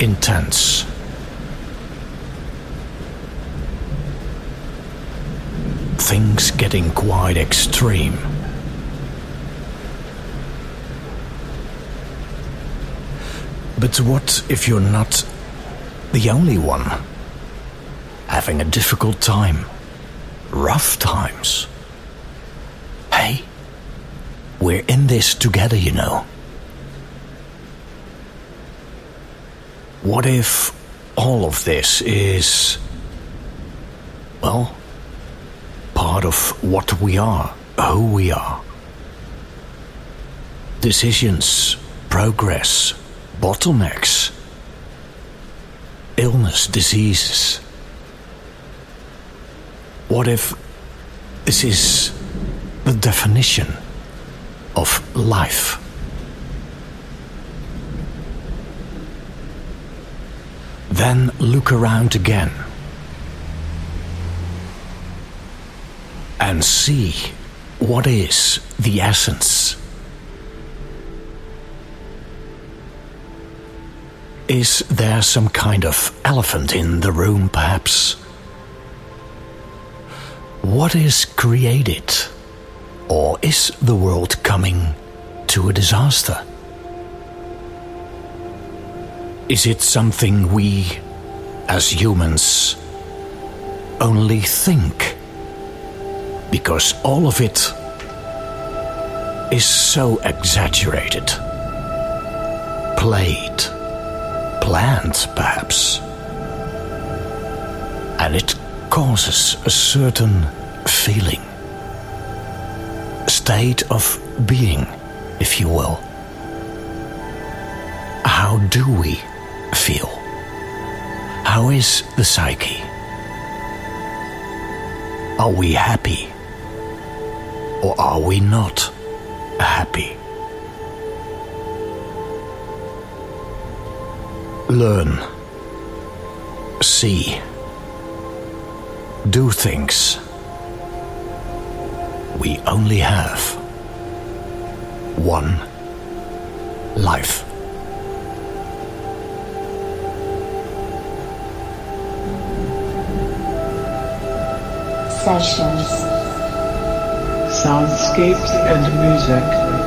intense. Things getting quite extreme. But what if you're not the only one? having a difficult time, rough times. Hey, we're in this together, you know. What if all of this is, well, part of what we are, who we are? Decisions, progress, bottlenecks, illness, diseases. What if this is the definition of life? Then look around again and see what is the essence. Is there some kind of elephant in the room, perhaps? What is created? Or is the world coming to a disaster? Is it something we, as humans, only think? Because all of it is so exaggerated, played, planned perhaps, and it causes a certain feeling, state of being, if you will. How do we feel? How is the psyche? Are we happy? Or are we not happy? Learn. See do things. We only have one life. Sessions. Soundscapes and music.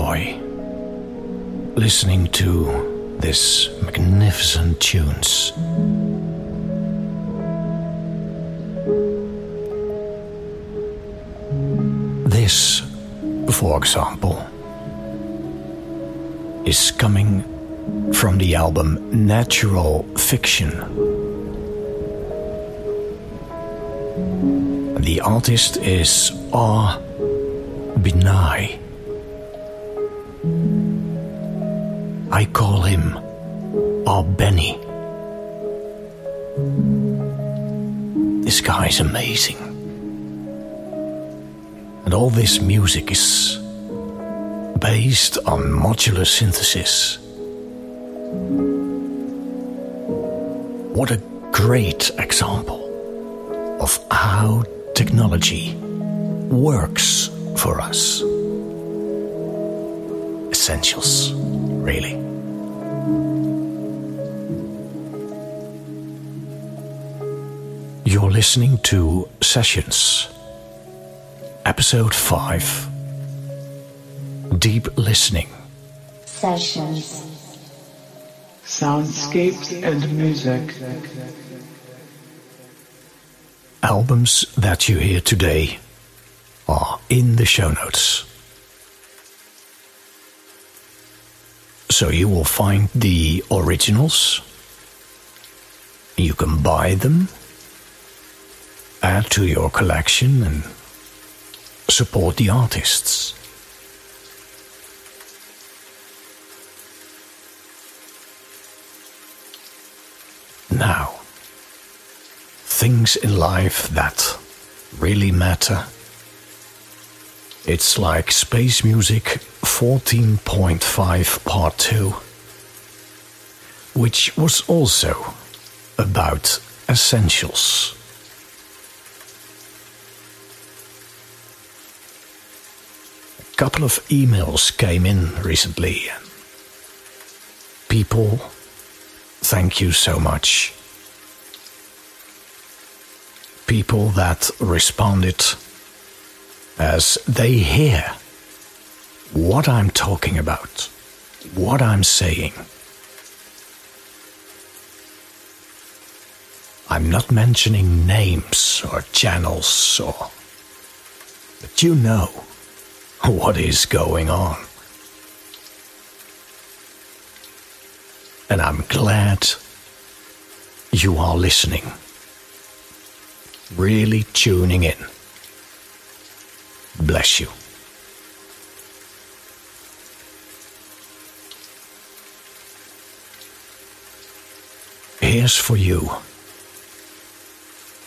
Joy listening to this magnificent tunes. This, for example, is coming from the album Natural Fiction. The artist is R. Binai. I call him our Benny. This guy is amazing. And all this music is based on modular synthesis. What a great example of how technology works for us. Essentials, really. You're listening to Sessions, Episode 5 Deep Listening. Sessions. Soundscapes and music. Albums that you hear today are in the show notes. So you will find the originals. You can buy them, add to your collection, and support the artists. Now, things in life that really matter. It's like Space Music 14.5 Part 2, which was also about essentials. Couple of emails came in recently. People, thank you so much people that responded as they hear what I'm talking about, what I'm saying. I'm not mentioning names or channels or. But you know what is going on. And I'm glad you are listening really tuning in. Bless you. Here's for you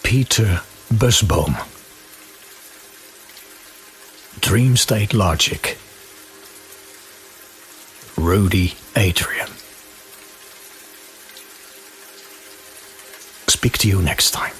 Peter Busboom, Dreamstate Logic, Rudy Adrian. Speak to you next time.